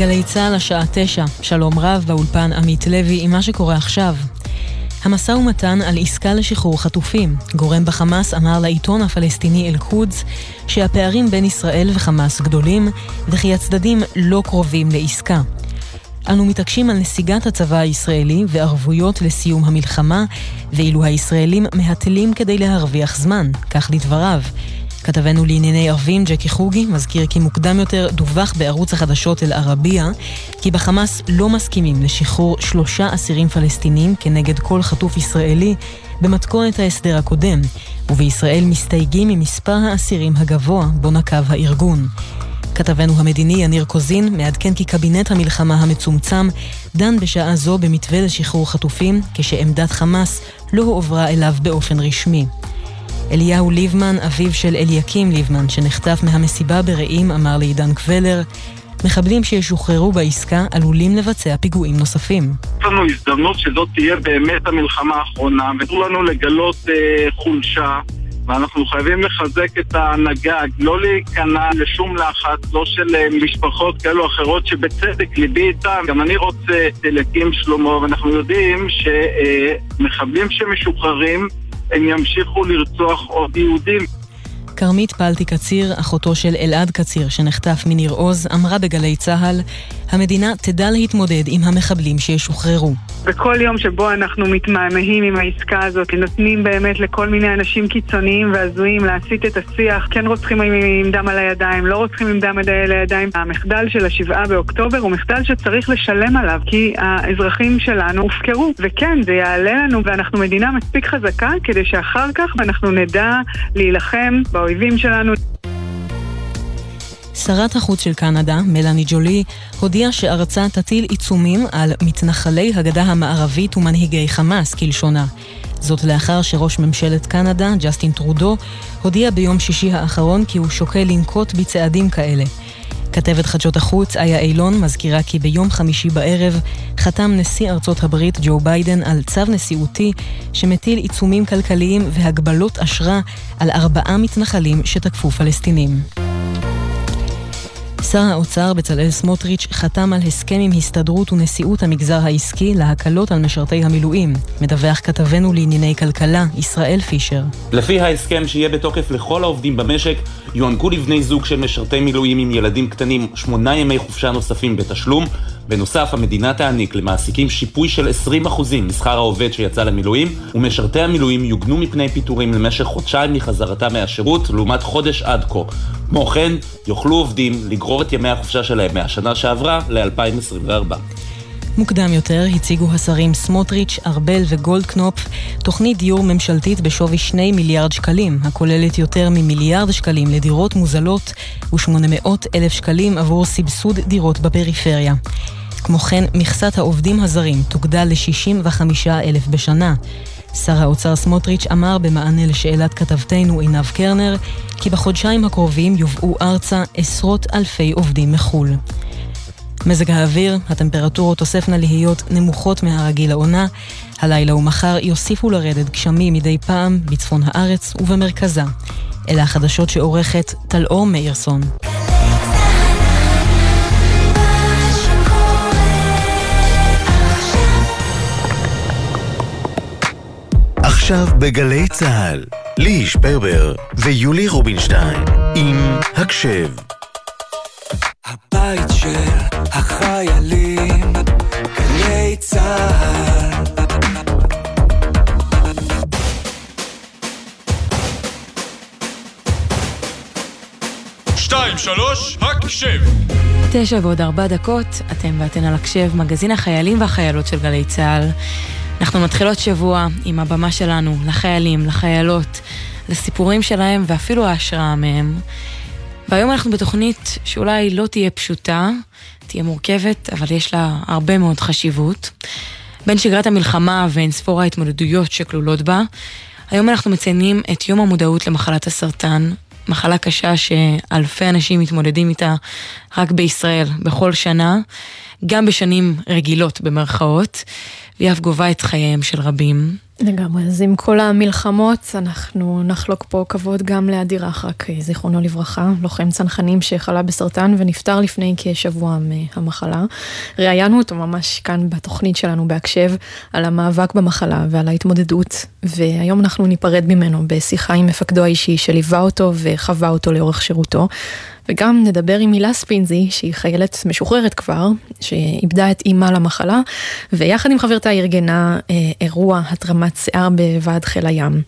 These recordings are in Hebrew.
גלי צה"ל השעה תשע, שלום רב באולפן עמית לוי עם מה שקורה עכשיו. המשא ומתן על עסקה לשחרור חטופים. גורם בחמאס אמר לעיתון הפלסטיני אל-קודס שהפערים בין ישראל וחמאס גדולים וכי הצדדים לא קרובים לעסקה. אנו מתעקשים על נסיגת הצבא הישראלי וערבויות לסיום המלחמה, ואילו הישראלים מהתלים כדי להרוויח זמן, כך לדבריו. כתבנו לענייני ערבים, ג'קי חוגי, מזכיר כי מוקדם יותר דווח בערוץ החדשות אל-ערבייה כי בחמאס לא מסכימים לשחרור שלושה אסירים פלסטינים כנגד כל חטוף ישראלי במתכונת ההסדר הקודם, ובישראל מסתייגים ממספר האסירים הגבוה בו נקב הארגון. כתבנו המדיני יניר קוזין מעדכן כי קבינט המלחמה המצומצם דן בשעה זו במתווה לשחרור חטופים, כשעמדת חמאס לא הועברה אליו באופן רשמי. אליהו ליבמן, אביו של אליקים ליבמן, שנחטף מהמסיבה ברעים, אמר לעידן קבלר, מחבלים שישוחררו בעסקה עלולים לבצע פיגועים נוספים. יש לנו הזדמנות שזאת תהיה באמת המלחמה האחרונה, ותנו לנו לגלות אה, חולשה. ואנחנו חייבים לחזק את ההנהגה, לא להיכנע לשום לחץ, לא של אה, משפחות כאלו או אחרות שבצדק ליבי איתם. גם אני רוצה אליקים שלמה, ואנחנו יודעים שמחבלים שמשוחררים הם ימשיכו לרצוח עוד יהודים. כרמית פלטי קציר, אחותו של אלעד קציר שנחטף מניר עוז, אמרה בגלי צה"ל, המדינה תדע להתמודד עם המחבלים שישוחרררו. בכל יום שבו אנחנו מתמהמהים עם העסקה הזאת, נותנים באמת לכל מיני אנשים קיצוניים והזויים להסיט את השיח, כן רוצחים עם דם על הידיים, לא רוצחים עם דם על הידיים. המחדל של השבעה באוקטובר הוא מחדל שצריך לשלם עליו, כי האזרחים שלנו הופקרו. וכן, זה יעלה לנו, ואנחנו מדינה מספיק חזקה כדי שאחר כך אנחנו נדע להילחם באויבים שלנו. שרת החוץ של קנדה, מלאני ג'ולי, הודיעה שארצה תטיל עיצומים על מתנחלי הגדה המערבית ומנהיגי חמאס, כלשונה. זאת לאחר שראש ממשלת קנדה, ג'סטין טרודו, הודיע ביום שישי האחרון כי הוא שוקל לנקוט בצעדים כאלה. כתבת חדשות החוץ, איה אילון, מזכירה כי ביום חמישי בערב חתם נשיא ארצות הברית ג'ו ביידן על צו נשיאותי שמטיל עיצומים כלכליים והגבלות אשרה על ארבעה מתנחלים שתקפו פלסטינים. שר האוצר בצלאל סמוטריץ' חתם על הסכם עם הסתדרות ונשיאות המגזר העסקי להקלות על משרתי המילואים. מדווח כתבנו לענייני כלכלה, ישראל פישר. לפי ההסכם שיהיה בתוקף לכל העובדים במשק, יוענקו לבני זוג של משרתי מילואים עם ילדים קטנים שמונה ימי חופשה נוספים בתשלום. בנוסף, המדינה תעניק למעסיקים שיפוי של 20% משכר העובד שיצא למילואים, ומשרתי המילואים יוגנו מפני פיטורים למשך חודשיים מחזרתם מהשירות, לעומת חודש עד כה. כמו כן, יוכלו עובדים לגרור את ימי החופשה שלהם מהשנה שעברה ל-2024. מוקדם יותר הציגו השרים סמוטריץ', ארבל וגולדקנופ תוכנית דיור ממשלתית בשווי 2 מיליארד שקלים, הכוללת יותר ממיליארד שקלים לדירות מוזלות ו-800 אלף שקלים עבור סבסוד דירות בפריפריה. כמו כן, מכסת העובדים הזרים תוגדל ל-65 אלף בשנה. שר האוצר סמוטריץ' אמר במענה לשאלת כתבתנו עינב קרנר, כי בחודשיים הקרובים יובאו ארצה עשרות אלפי עובדים מחו"ל. מזג האוויר, הטמפרטורות תוספנה להיות נמוכות מהרגיל לעונה. הלילה ומחר יוסיפו לרדת גשמים מדי פעם בצפון הארץ ובמרכזה. אלה החדשות שעורכת טלאור מאירסון. עכשיו בגלי צה"ל, ליהי שפרבר ויולי רובינשטיין עם הקשב. הבית של החיילים, גלי צה"ל. שתיים, שלוש, הקשב. תשע ועוד ארבע דקות, אתם ואתן על הקשב, מגזין החיילים והחיילות של גלי צה"ל. אנחנו מתחילות שבוע עם הבמה שלנו לחיילים, לחיילות, לסיפורים שלהם ואפילו ההשראה מהם. והיום אנחנו בתוכנית שאולי לא תהיה פשוטה, תהיה מורכבת, אבל יש לה הרבה מאוד חשיבות. בין שגרת המלחמה ואין ספור ההתמודדויות שכלולות בה, היום אנחנו מציינים את יום המודעות למחלת הסרטן, מחלה קשה שאלפי אנשים מתמודדים איתה רק בישראל בכל שנה, גם בשנים רגילות במרכאות, והיא אף גובה את חייהם של רבים. לגמרי, אז עם כל המלחמות, אנחנו נחלוק פה כבוד גם לאדיר אחרק, זיכרונו לברכה, לוחם צנחנים שחלה בסרטן ונפטר לפני כשבוע מהמחלה. ראיינו אותו ממש כאן בתוכנית שלנו בהקשב על המאבק במחלה ועל ההתמודדות, והיום אנחנו ניפרד ממנו בשיחה עם מפקדו האישי שליווה אותו וחווה אותו לאורך שירותו. וגם נדבר עם הילה ספינזי, שהיא חיילת משוחררת כבר, שאיבדה את אימה למחלה, ויחד עם חברתה ארגנה אה, אירוע התרמת שיער בוועד חיל הים.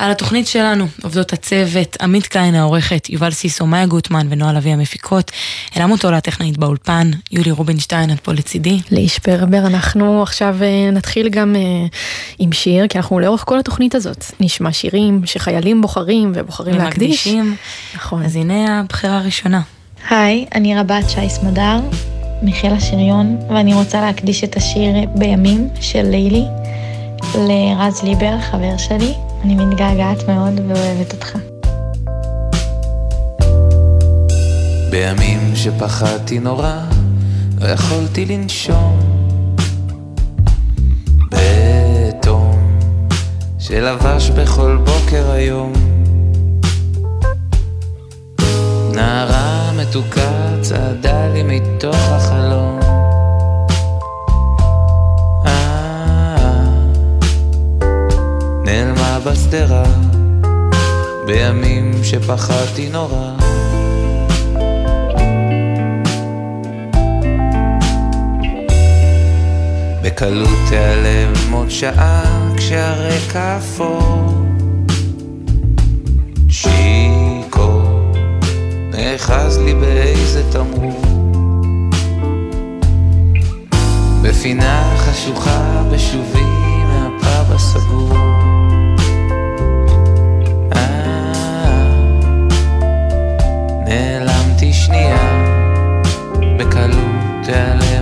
על התוכנית שלנו עובדות הצוות, עמית קליין העורכת, יובל סיסו, מאיה גוטמן ונועה לביא המפיקות, אלה מוטולה הטכנאית באולפן, יולי רובינשטיין, את פה לצידי. לאיש פרבר, אנחנו עכשיו אה, נתחיל גם אה, עם שיר, כי אנחנו לאורך כל התוכנית הזאת נשמע שירים שחיילים בוחרים ובוחרים להקדיש. נכון. אז הנה הבחירה הראשונה. היי, אני רבת שי סמדר, מחיל השריון, ואני רוצה להקדיש את השיר בימים של לילי לרז ליבר, חבר שלי. אני מתגעגעת מאוד ואוהבת אותך. בימים שפחדתי נורא, לא יכולתי לנשום. בתום שלבש בכל בוקר היום. נערה מתוקה צעדה לי מתוך החלום. בשדרה בימים שפחדתי נורא. בקלות תיעלם עוד שעה כשהרקע אפור. שיכור נאחז לי באיזה תמרור. בפינה חשוכה בשובי מהפאב הסגור. שנייה, בקלות תיעלם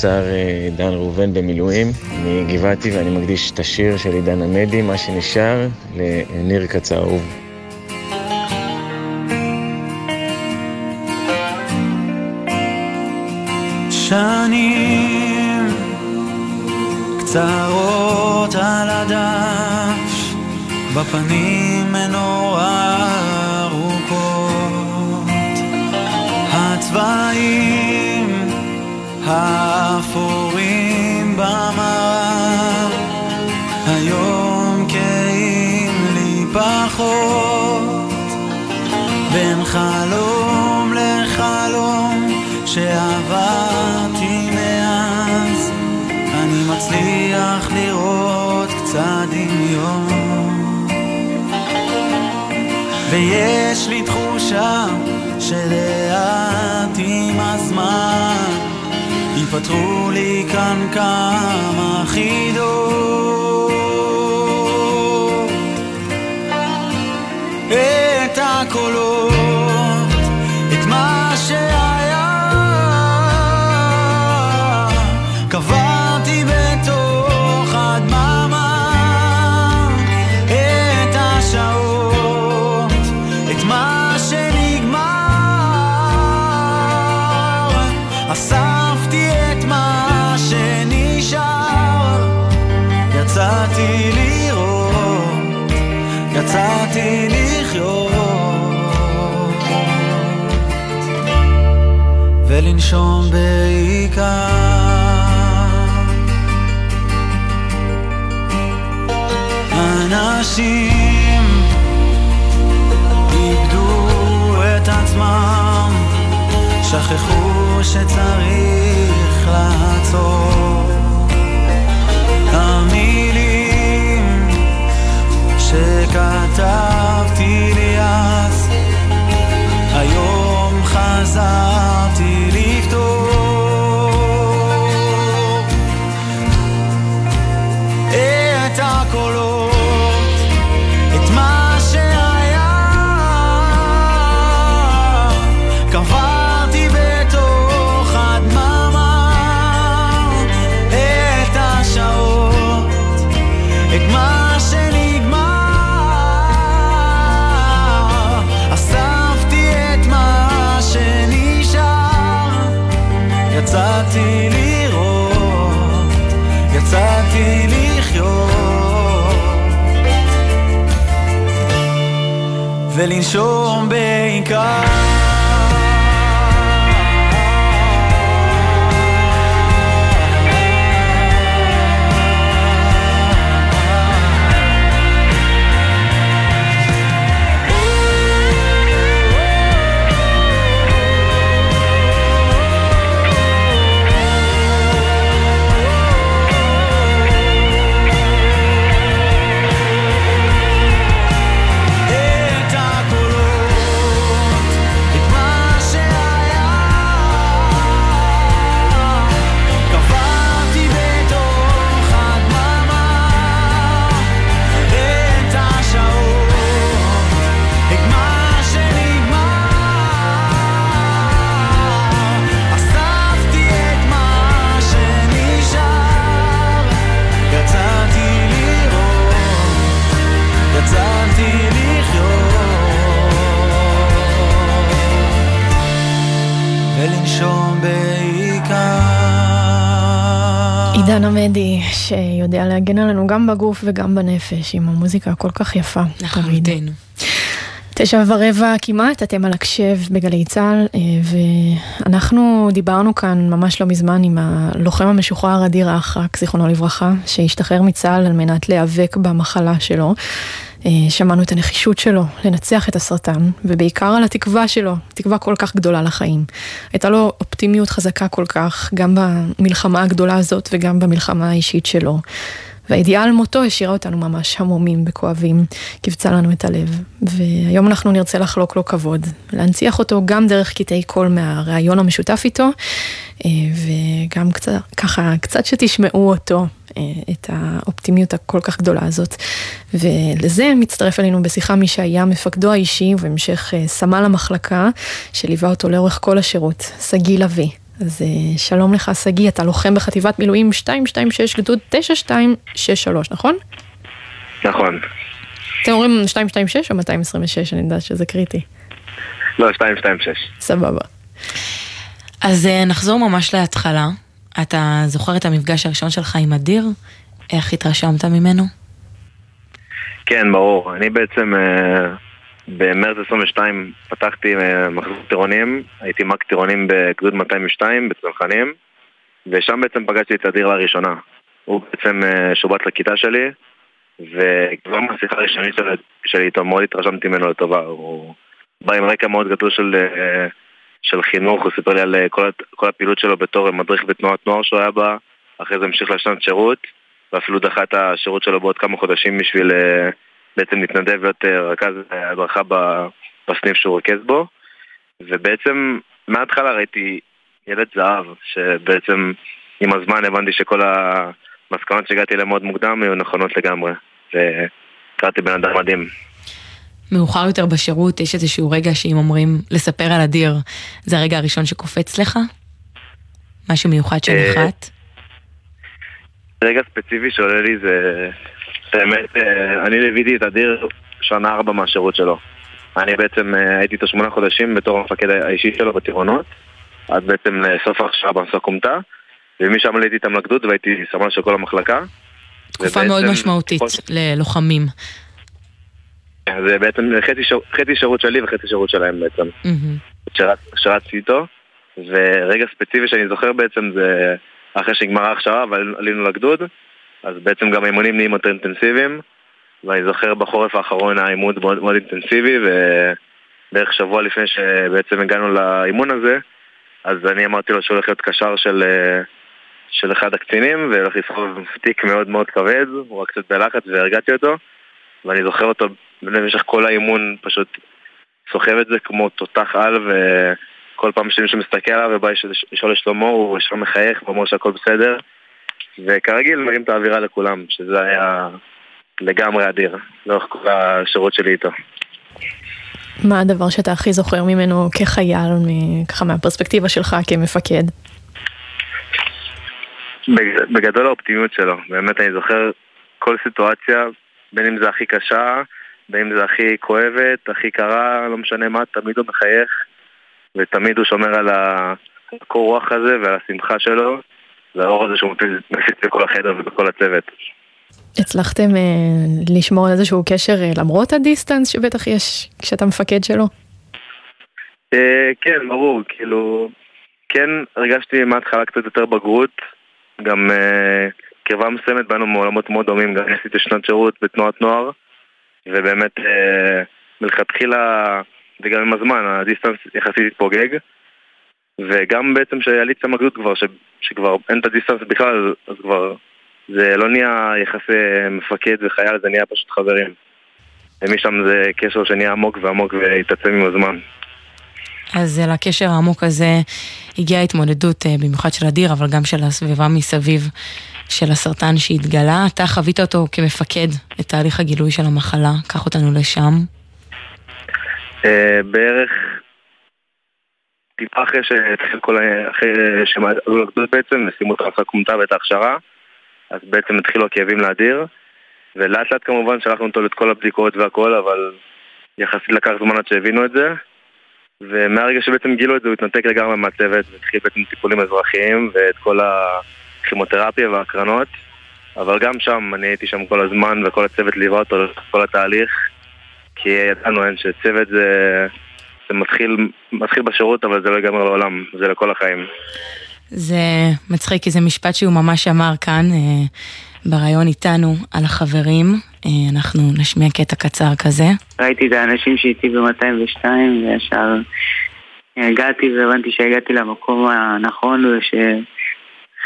רס"ר אה, דן ראובן במילואים מגבעתי ואני מקדיש את השיר של עידן עמדי, מה שנשאר, לניר קצר אהוב. שנים קצרות על הדף, בפנים נורא ארוכות. הצבעים האפורים במראה, היום קהים לי פחות. בין חלום לחלום שעברתי מאז, אני מצליח לראות קצת דמיון. ויש לי תחושה שלאט עם הזמן ייפתחו לי כאן כמה חידות. ולנשום בעיקר. אנשים איבדו את עצמם שכחו שצריך לעצור. המילים שכתבתי לי אז היום חזרתי יצאתי לראות, יצאתי לחיות, ולנשום בעיקר. שיודע להגן עלינו גם בגוף וגם בנפש, עם המוזיקה הכל כך יפה. תמיד. תשע ורבע כמעט, אתם על הקשב בגלי צה"ל, אה, ואנחנו דיברנו כאן ממש לא מזמן עם הלוחם המשוחרר אדיר האחרק, זיכרונו לברכה, שהשתחרר מצה"ל על מנת להיאבק במחלה שלו. אה, שמענו את הנחישות שלו לנצח את הסרטן, ובעיקר על התקווה שלו, תקווה כל כך גדולה לחיים. הייתה לו אופטימיות חזקה כל כך, גם במלחמה הגדולה הזאת וגם במלחמה האישית שלו. והידיעה על מותו השאירה אותנו ממש המומים וכואבים, קיבצה לנו את הלב. והיום אנחנו נרצה לחלוק לו כבוד, להנציח אותו גם דרך קטעי קול מהראיון המשותף איתו, אה, וגם קצת, ככה, קצת שתשמעו אותו, אה, את האופטימיות הכל כך גדולה הזאת. ולזה מצטרף אלינו בשיחה מי שהיה מפקדו האישי ובהמשך אה, סמל המחלקה, שליווה אותו לאורך כל השירות, שגיא לביא. אז אה, שלום לך שגיא, אתה לוחם בחטיבת מילואים 226 גדוד 9263, נכון? נכון. אתם אומרים 226 או 226? אני יודעת שזה קריטי. לא, 226. סבבה. אז אה, נחזור ממש להתחלה. אתה זוכר את המפגש הראשון שלך עם אדיר? איך התרשמת ממנו? כן, ברור. אני בעצם אה, במרץ 22 פתחתי אה, מחזור טירונים, הייתי מ"ק טירונים בגדוד 202 בצנחנים, ושם בעצם פגשתי את אדיר לראשונה. הוא בעצם אה, שובץ לכיתה שלי, וכבר מהשיחה הראשונית של- שלי איתו מאוד התרשמתי ממנו לטובה. הוא בא עם רקע מאוד גדול של, אה, של חינוך, הוא סיפר לי על כל, כל הפעילות שלו בתור מדריך בתנועת נוער שהוא היה בה, אחרי זה המשיך לשנת שירות, ואפילו דחה את השירות שלו בעוד כמה חודשים בשביל בעצם להתנדב להיות אה, רכז אה, הדרכה בסניף שהוא ריכז בו, ובעצם מההתחלה ראיתי ילד זהב, שבעצם עם הזמן הבנתי שכל המסקנות שהגעתי אליהן מאוד מוקדם היו נכונות לגמרי, והכרתי בן אדם מדהים. מאוחר יותר בשירות יש איזשהו רגע שאם אומרים לספר על אדיר, זה הרגע הראשון שקופץ לך? משהו מיוחד שנחת? רגע ספציפי שעולה לי זה באמת, אה, אני ליוויתי את אדיר שנה ארבע מהשירות שלו. אני בעצם אה, הייתי איתו שמונה חודשים בתור המפקד האישי שלו בטירונות, עד בעצם לסוף ההכשרה במסע כומתה, ומשם עליתי איתם לגדוד והייתי סמל של כל המחלקה. תקופה מאוד משמעותית ללוחמים. זה בעצם חצי, שיר, חצי שירות שלי וחצי שירות שלהם בעצם, שרצתי איתו, ורגע ספציפי שאני זוכר בעצם זה אחרי שנגמרה ההכשרה ועלינו לגדוד, אז בעצם גם האימונים נהיים יותר אינטנסיביים, ואני זוכר בחורף האחרון היה אימון מאוד, מאוד אינטנסיבי, ובערך שבוע לפני שבעצם הגענו לאימון הזה, אז אני אמרתי לו שהוא הולך להיות קשר של, אה, של אחד הקצינים, והולך לסחוב תיק מאוד מאוד כבד, הוא רק קצת בלחץ והרגעתי אותו, ואני זוכר אותו במשך כל האימון פשוט סוחב את זה כמו תותח על וכל פעם שמישהו מסתכל עליו ובא לש- לשאול לשלומו הוא ישר מחייך ואומר שהכל בסדר וכרגיל מרים את האווירה לכולם שזה היה לגמרי אדיר לאורך כל השירות שלי איתו. מה הדבר שאתה הכי זוכר ממנו כחייל, ככה מהפרספקטיבה שלך כמפקד? בג- בגדול האופטימיות שלו, באמת אני זוכר כל סיטואציה, בין אם זה הכי קשה, בין אם זה הכי כואבת, הכי קרה, לא משנה מה, תמיד הוא מחייך ותמיד הוא שומר על הקור רוח הזה ועל השמחה שלו והאור הזה שהוא מפיץ מפיץ בכל החדר ובכל הצוות. הצלחתם אה, לשמור על איזשהו קשר אה, למרות הדיסטנס שבטח יש כשאתה מפקד שלו? אה, כן, ברור, כאילו, כן הרגשתי מההתחלה קצת יותר בגרות, גם אה, קרבה מסוימת באנו מעולמות מאוד דומים, גם עשיתי שנת שירות בתנועת נוער, ובאמת אה, מלכתחילה, וגם עם הזמן, הדיסטנס יחסית התפוגג, וגם בעצם שעליתי למגדוד כבר, ש, שכבר אין את הדיסטנס בכלל, אז כבר זה לא נהיה יחסי מפקד וחייל, זה נהיה פשוט חברים. ומשם זה קשר שנהיה עמוק ועמוק והתעצם עם הזמן. אז אל הקשר העמוק הזה הגיעה התמודדות אה, במיוחד של אדיר, אבל גם של הסביבה מסביב של הסרטן שהתגלה. אתה חווית אותו כמפקד, את תהליך הגילוי של המחלה, קח אותנו לשם. אה, בערך טיפה אחרי שהתחיל כל ה... אחרי שהם עלו לגדוד בעצם, וסיימו את הרצה קומתה ואת ההכשרה, אז בעצם התחילו הכאבים להדיר, ולאט לאט כמובן שלחנו אותו את כל הבדיקות והכל, אבל יחסית לקח זמן עד שהבינו את זה, ומהרגע שבעצם גילו את זה הוא התנתק לגמרי מהצוות, והתחיל בעצם טיפולים אזרחיים ואת כל הכימותרפיה וההקרנות, אבל גם שם אני הייתי שם כל הזמן וכל הצוות ליווה אותו לכל התהליך, כי ידענו אין שצוות זה, זה מתחיל, מתחיל בשירות אבל זה לא ייגמר לעולם, זה לכל החיים. זה מצחיק, כי זה משפט שהוא ממש אמר כאן, אה, בריאיון איתנו, על החברים. אה, אנחנו נשמיע קטע קצר כזה. ראיתי את האנשים שאיתי ב-202 וישר הגעתי והבנתי שהגעתי למקום הנכון וש...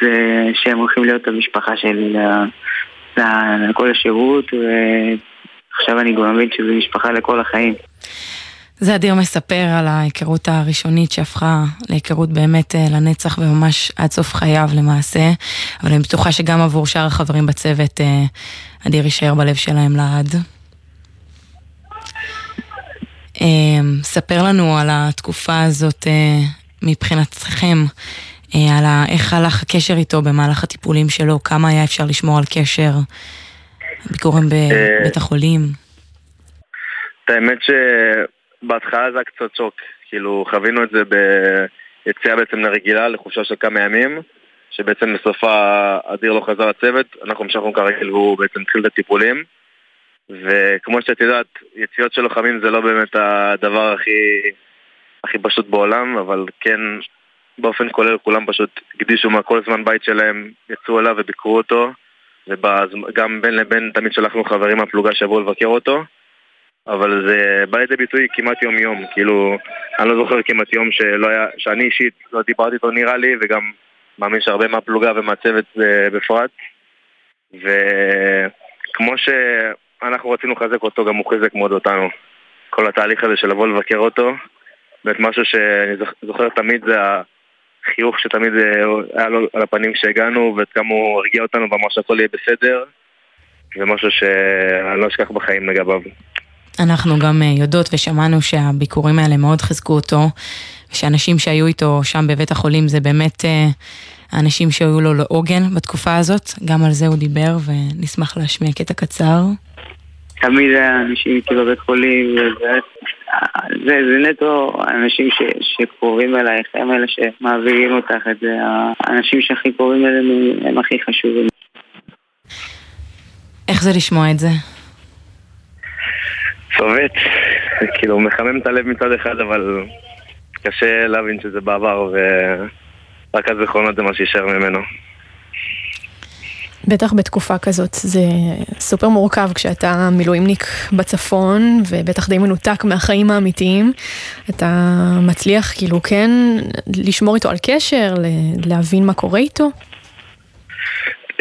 זה- שהם הולכים להיות המשפחה שלי לכל השירות ועכשיו אני גם מבין שזו משפחה לכל החיים. זה אדיר מספר על ההיכרות הראשונית שהפכה להיכרות באמת אה, לנצח וממש עד סוף חייו למעשה, אבל אני בטוחה שגם עבור שאר החברים בצוות אה, אדיר יישאר בלב שלהם לעד. אה, ספר לנו על התקופה הזאת אה, מבחינתכם, אה, על איך הלך הקשר איתו במהלך הטיפולים שלו, כמה היה אפשר לשמור על קשר, ביקורים בבית החולים. את האמת שבהתחלה זה היה קצת שוק, כאילו חווינו את זה ביציאה בעצם לרגילה, לחופשה של כמה ימים, שבעצם בסופה אדיר לא חזר לצוות, אנחנו המשכנו כרגיל והוא בעצם התחיל את הטיפולים. וכמו שאת יודעת, יציאות של לוחמים זה לא באמת הדבר הכי, הכי פשוט בעולם, אבל כן, באופן כולל כולם פשוט הקדישו מהכל זמן בית שלהם, יצאו אליו וביקרו אותו, וגם בין לבין תמיד שלחנו חברים מהפלוגה שיבואו לבקר אותו, אבל זה בא לידי ביטוי כמעט יום-יום, כאילו, אני לא זוכר כמעט יום שלא היה, שאני אישית לא דיברתי איתו נראה לי, וגם מאמין שהרבה מהפלוגה ומהצוות אה, בפרט, וכמו ש... אנחנו רצינו לחזק אותו, גם הוא חיזק מאוד אותנו. כל התהליך הזה של לבוא לבקר אותו, באמת משהו שאני זוכר תמיד זה החיוך שתמיד אה, היה לו על הפנים כשהגענו, ועד כמה הוא הרגיע אותנו ואמר שהכל יהיה בסדר, זה משהו שאני לא אשכח בחיים לגביו. אנחנו גם אה, יודעות ושמענו שהביקורים האלה מאוד חיזקו אותו, ושאנשים שהיו איתו שם בבית החולים זה באמת אה, האנשים שהיו לו לעוגן בתקופה הזאת, גם על זה הוא דיבר ונשמח להשמיע קטע קצר. תמיד היה אנשים איתי בבית חולים, זה, זה נטו אנשים ש, שקרובים אלייך, הם אלה שמעבירים אותך את זה, האנשים שהכי קרובים אלינו הם הכי חשובים. איך זה לשמוע את זה? צובט, כאילו מחמם את הלב מצד אחד, אבל קשה להבין שזה בעבר, ורק הזיכרונות זה מה שישאר ממנו. בטח בתקופה כזאת זה סופר מורכב כשאתה מילואימניק בצפון ובטח די מנותק מהחיים האמיתיים. אתה מצליח כאילו כן לשמור איתו על קשר, להבין מה קורה איתו?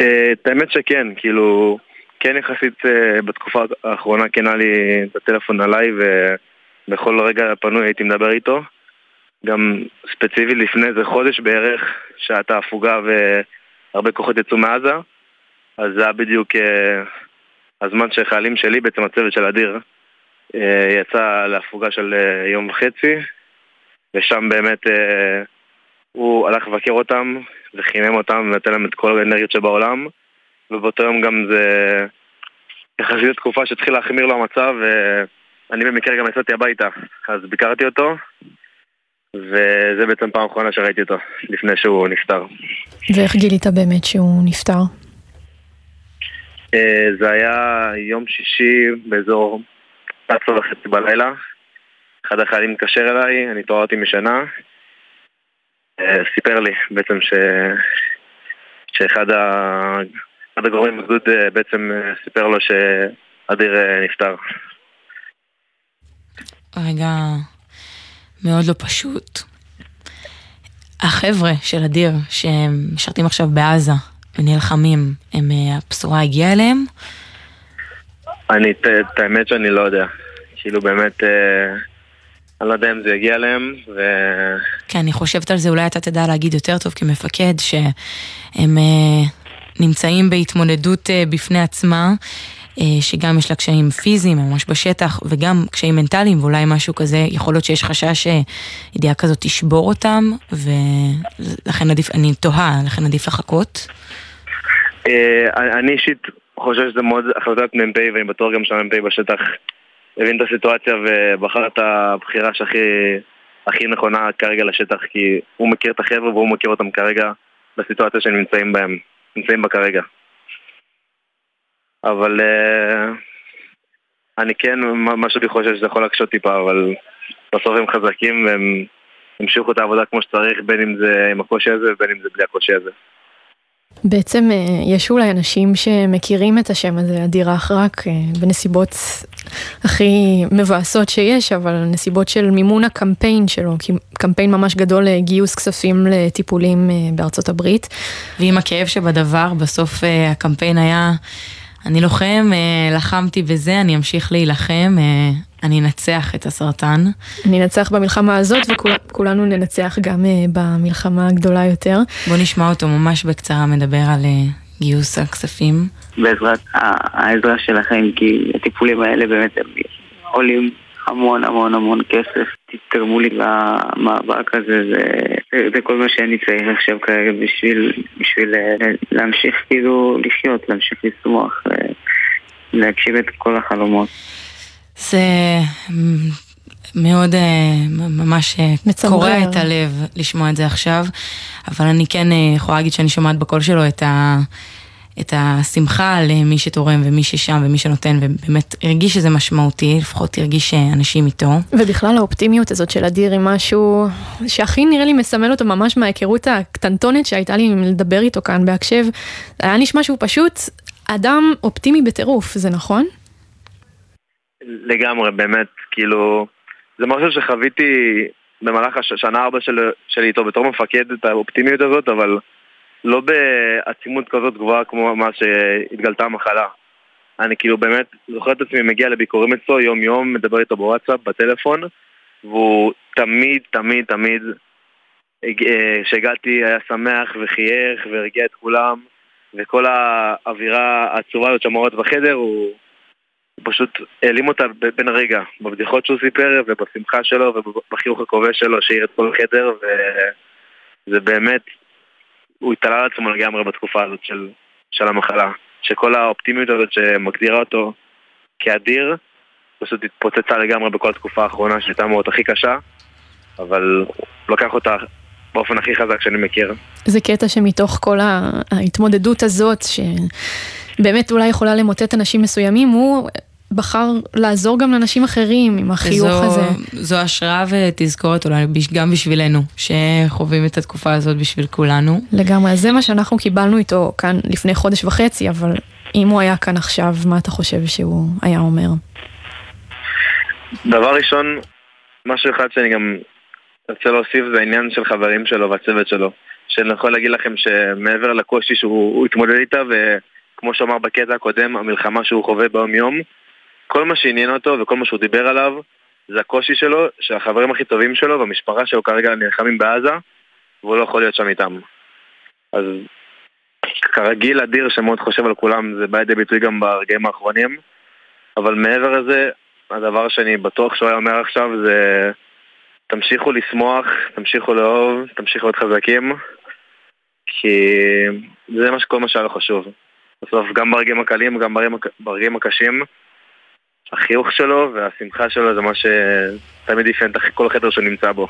אה, את האמת שכן, כאילו, כן יחסית אה, בתקופה האחרונה כן היה לי את הטלפון עליי ובכל רגע פנוי הייתי מדבר איתו. גם ספציפית לפני איזה חודש בערך, שהייתה הפוגה והרבה כוחות יצאו מעזה. אז זה היה בדיוק אה, הזמן שחיילים שלי, בעצם הצוות של אדיר, אה, יצא להפוגה של יום וחצי, ושם באמת הוא הלך לבקר אותם, וחימם אותם, ונתן להם את כל האנרגיות שבעולם, ובאותו יום גם זה יחסית תקופה שהתחיל להחמיר לו המצב, ואני במקרה גם יצאתי הביתה, אז ביקרתי אותו, וזה בעצם פעם אחרונה שראיתי אותו, לפני שהוא נפטר. ואיך גילית באמת שהוא נפטר? אה, זה היה יום שישי באזור 11 וחצי בלילה. אחד החיילים מתקשר אליי, אני התעוררתי משנה. אה, סיפר לי בעצם ש... שאחד ה... הגורמים בגדוד אה, בעצם סיפר לו שאדיר נפטר. רגע מאוד לא פשוט. החבר'ה של אדיר שמשרתים עכשיו בעזה, ונלחמים, הם, אה, הבשורה הגיעה אליהם? אני, את האמת שאני לא יודע. כאילו באמת, אה, אני לא יודע אם זה יגיע אליהם, ו... כן, אני חושבת על זה, אולי אתה תדע להגיד יותר טוב כמפקד, שהם אה, נמצאים בהתמודדות אה, בפני עצמה. אה, שגם יש לה קשיים פיזיים, ממש בשטח, וגם קשיים מנטליים, ואולי משהו כזה, יכול להיות שיש חשש שידיעה כזאת תשבור אותם, ולכן עדיף, אני תוהה, לכן עדיף לחכות. אה, אני אישית חושב שזה מאוד החלטת מ"פ, ואני בטוח גם שהמ"פ בשטח הבין את הסיטואציה ובחר את הבחירה שהכי הכי נכונה כרגע לשטח, כי הוא מכיר את החבר'ה והוא מכיר אותם כרגע בסיטואציה שהם נמצאים בהם, נמצאים בה כרגע. אבל uh, אני כן, מה שאני חושב שזה יכול להקשות טיפה, אבל בסוף הם חזקים והם המשיכו את העבודה כמו שצריך, בין אם זה עם הקושי הזה ובין אם זה בלי הקושי הזה. בעצם אה, יש אולי אנשים שמכירים את השם הזה, אדיר אחרק, אה, בנסיבות הכי מבאסות שיש, אבל נסיבות של מימון הקמפיין שלו, קמפיין ממש גדול לגיוס כספים לטיפולים בארצות הברית. ועם הכאב שבדבר, בסוף הקמפיין היה... אני לוחם, אה, לחמתי בזה, אני אמשיך להילחם, אה, אני אנצח את הסרטן. אני אנצח במלחמה הזאת וכולנו ננצח גם אה, במלחמה הגדולה יותר. בוא נשמע אותו ממש בקצרה מדבר על גיוס הכספים. בעזרת העזרה שלכם, כי הטיפולים האלה באמת עולים המון המון המון כסף. תתרמו לי למאבק הזה, זה, זה, זה כל מה שאני צריך עכשיו כרגע בשביל, בשביל אה, להמשיך כאילו לחיות, להמשיך לשמוח, אה, להגשים את כל החלומות. זה מאוד אה, ממש אה, מצמרר. קורע את הלב לשמוע את זה עכשיו, אבל אני כן אה, יכולה להגיד שאני שומעת בקול שלו את ה... את השמחה למי שתורם ומי ששם ומי שנותן, ובאמת הרגיש שזה משמעותי, לפחות הרגיש שאנשים איתו. ובכלל האופטימיות הזאת של אדיר היא משהו שהכי נראה לי מסמל אותו ממש מההיכרות הקטנטונת שהייתה לי לדבר איתו כאן בהקשב. היה נשמע שהוא פשוט אדם אופטימי בטירוף, זה נכון? לגמרי, באמת, כאילו, זה משהו שחוויתי במהלך השנה ארבע של, שלי איתו בתור מפקד את האופטימיות הזאת, אבל לא בעצימות כזאת גבוהה כמו מה שהתגלתה המחלה. אני כאילו באמת זוכר את עצמי מגיע לביקורים אצלו יום יום, מדבר איתו בוואטסאפ, בטלפון, והוא תמיד, תמיד, תמיד, אה, כשהגעתי היה שמח וחייך והרגיע את כולם, וכל האווירה העצובה הזאת שמורות בחדר, הוא... הוא פשוט העלים אותה בין הרגע, בבדיחות שהוא סיפר ובשמחה שלו ובחיוך הכובש שלו שהאיר את כל החדר וזה באמת, הוא התעלה על עצמו לגמרי בתקופה הזאת של, של המחלה, שכל האופטימיות הזאת שמגדירה אותו כאדיר, פשוט התפוצצה לגמרי בכל התקופה האחרונה שהייתה מאוד הכי קשה, אבל הוא לקח אותה באופן הכי חזק שאני מכיר. זה קטע שמתוך כל ההתמודדות הזאת, שבאמת אולי יכולה למוטט אנשים מסוימים, הוא בחר לעזור גם לאנשים אחרים עם החיוך זו, הזה. זו השראה ותזכורת אולי גם בשבילנו, שחווים את התקופה הזאת בשביל כולנו. לגמרי, אז זה מה שאנחנו קיבלנו איתו כאן לפני חודש וחצי, אבל אם הוא היה כאן עכשיו, מה אתה חושב שהוא היה אומר? דבר ראשון, משהו אחד שאני גם רוצה להוסיף זה העניין של חברים שלו והצוות שלו. שאני יכול להגיד לכם שמעבר לקושי שהוא הוא התמודד איתה, וכמו שאמר בקטע הקודם, המלחמה שהוא חווה ביום יום, כל מה שעניין אותו וכל מה שהוא דיבר עליו זה הקושי שלו, שהחברים הכי טובים שלו והמשפחה שלו כרגע נלחמים בעזה, והוא לא יכול להיות שם איתם. אז כרגיל אדיר שמאוד חושב על כולם, זה בא לידי ביטוי גם ברגעים האחרונים, אבל מעבר לזה, הדבר שאני בטוח שהוא היה אומר עכשיו זה תמשיכו לשמוח, תמשיכו לאהוב, תמשיכו להיות חזקים, כי זה מה שכל מה שהיה חשוב. בסוף גם ברגעים הקלים, גם ברגעים, הק- ברגעים הקשים, החיוך שלו והשמחה שלו זה מה שתמיד אפיין את כל חדר שהוא נמצא בו.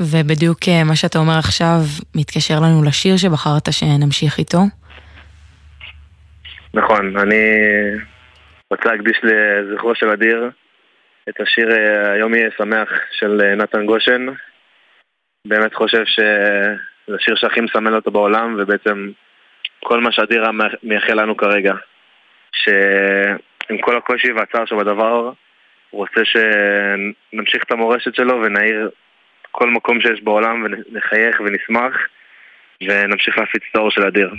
ובדיוק אה, מה שאתה אומר עכשיו מתקשר לנו לשיר שבחרת שנמשיך איתו. נכון, אני רוצה להקדיש לזכרו של אדיר את השיר אה, "היום יהיה שמח" של אה, נתן גושן. באמת חושב שזה השיר שהכי מסמל אותו בעולם, ובעצם כל מה שאדיר היה מייחל לנו כרגע. שעם כל הקושי והצער שבדבר, הוא רוצה שנמשיך את המורשת שלו ונעיר כל מקום שיש בעולם ונחייך ונשמח ונמשיך להפיץ את האור של אדיר.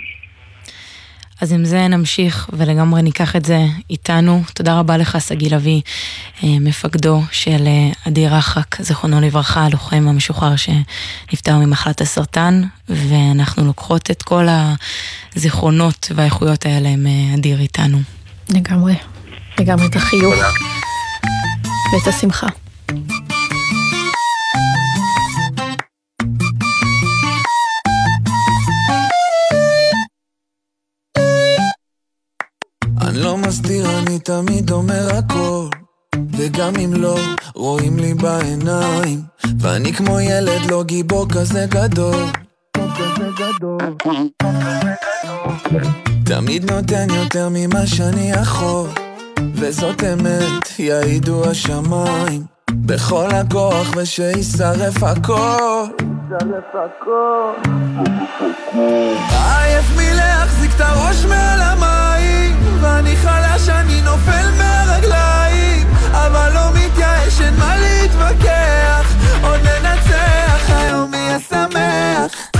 אז עם זה נמשיך ולגמרי ניקח את זה איתנו. תודה רבה לך, שגיא לביא, אה, מפקדו של אה, אדיר רחק, זיכרונו לברכה, הלוחם המשוחרר שנפטר ממחלת הסרטן, ואנחנו לוקחות את כל הזיכרונות והאיכויות האלה עם אה, אדיר איתנו. לגמרי, לגמרי את החיוך ואת השמחה. אני לא מסתיר, אני תמיד אומר הכל. וגם אם לא, רואים לי בעיניים. ואני כמו ילד, לא גיבור כזה גדול. תמיד נותן יותר ממה שאני יכול. וזאת אמת, יעידו השמיים בכל הכוח ושיישרף הכל. עייף מלהחזיק את הראש מעל המים ואני חלש, אני נופל מהרגליים אבל לא מתייאש, אין מה להתווכח עוד ננצח, היום יהיה שמח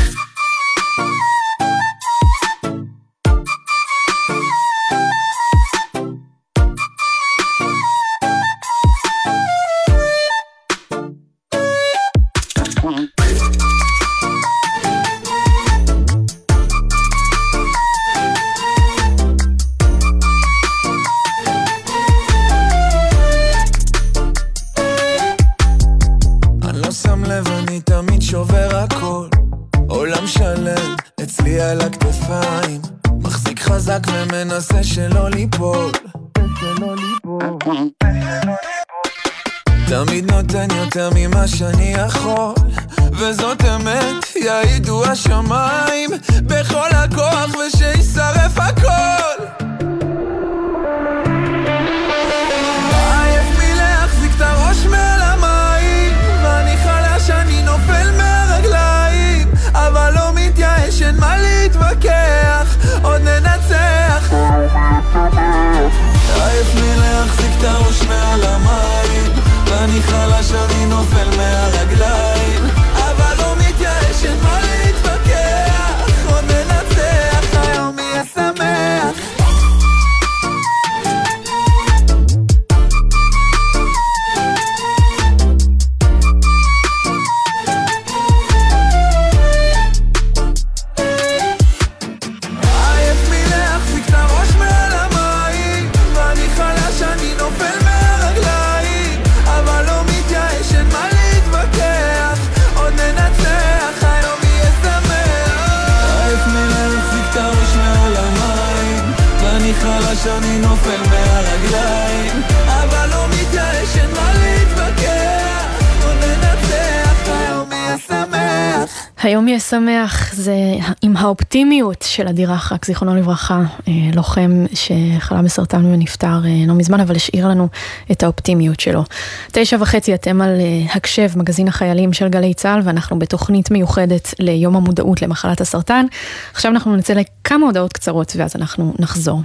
היום יהיה שמח, זה עם האופטימיות של אדיר רחק, זיכרונו לברכה, אה, לוחם שחלה בסרטן ונפטר אה, לא מזמן, אבל השאיר לנו את האופטימיות שלו. תשע וחצי אתם על אה, הקשב, מגזין החיילים של גלי צה"ל, ואנחנו בתוכנית מיוחדת ליום המודעות למחלת הסרטן. עכשיו אנחנו נצא לכמה הודעות קצרות ואז אנחנו נחזור.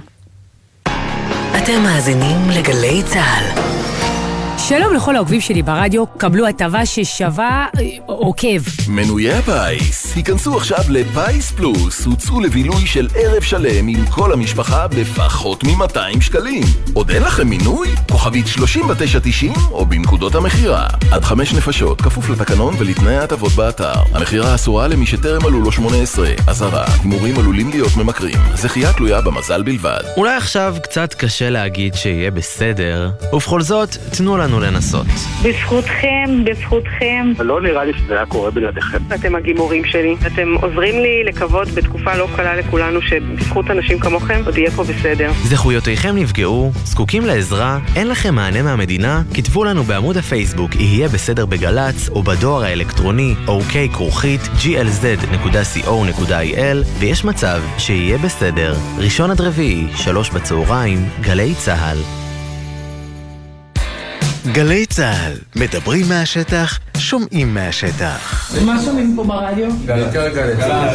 אתם מאזינים לגלי צה"ל. שלום לכל העוקבים שלי ברדיו, קבלו הטבה ששווה אה, עוקב. מנויי הפיס, היכנסו עכשיו לפיס פלוס, הוצאו לבילוי של ערב שלם עם כל המשפחה בפחות מ-200 שקלים. עוד אין לכם מינוי? כוכבית 3990 או בנקודות המכירה. עד חמש נפשות, כפוף לתקנון ולתנאי ההטבות באתר. המכירה אסורה למי שטרם מלאו לו 18. אזהרה, הימורים עלולים להיות ממכרים. זכייה תלויה במזל בלבד. אולי עכשיו קצת קשה להגיד שיהיה בסדר, ובכל זאת, תנו לנו לנסות. בזכותכם, בזכותכם. לא נראה לי שזה היה קורה בלעדיכם. אתם הגימורים שלי. אתם עוזרים לי לקוות בתקופה לא קלה לכולנו שבזכות אנשים כמוכם עוד יהיה פה בסדר. זכויותיכם נפגעו, זקוקים לעזרה, אין לכם מענה מהמדינה? כתבו לנו בעמוד הפייסבוק יהיה בסדר בגל"צ או בדואר האלקטרוני ok כרוכית glz.co.il ויש מצב שיהיה בסדר. ראשון עד רביעי, שלוש בצהריים, גלי צה"ל. גלי צה"ל, מדברים מהשטח, שומעים מהשטח. מה שומעים פה ברדיו?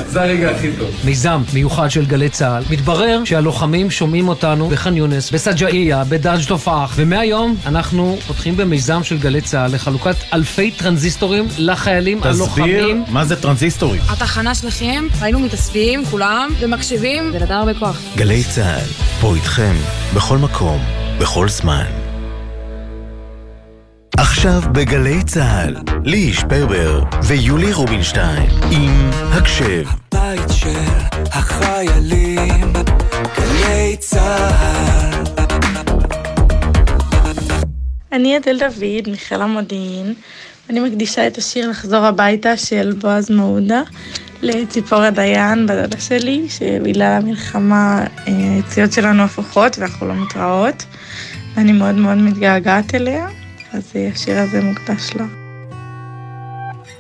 זה הרגע הכי טוב. מיזם מיוחד של גלי צה"ל. מתברר שהלוחמים שומעים אותנו בח'אן יונס, בסג'אעיה, בדרג' תופאח, ומהיום אנחנו פותחים במיזם של גלי צה"ל לחלוקת אלפי טרנזיסטורים לחיילים הלוחמים. מה זה טרנזיסטורים? התחנה שלכם, היינו מתאספים כולם ומקשיבים, זה נתן הרבה כוח. גלי צה"ל, פה איתכם, בכל מקום, בכל זמן. עכשיו בגלי צה"ל, לי שפרבר ויולי רובינשטיין עם הקשב. בית של החיילים, גלי צה"ל. אני אדל דוד, מחיל המודיעין, ואני מקדישה את השיר לחזור הביתה של בועז מעודה לציפורה דיין, בדודה שלי, שבגלל המלחמה אה, היציאות שלנו הפוכות ואנחנו לא מתראות, ואני מאוד מאוד מתגעגעת אליה, אז אה, השיר הזה מוקדש לה.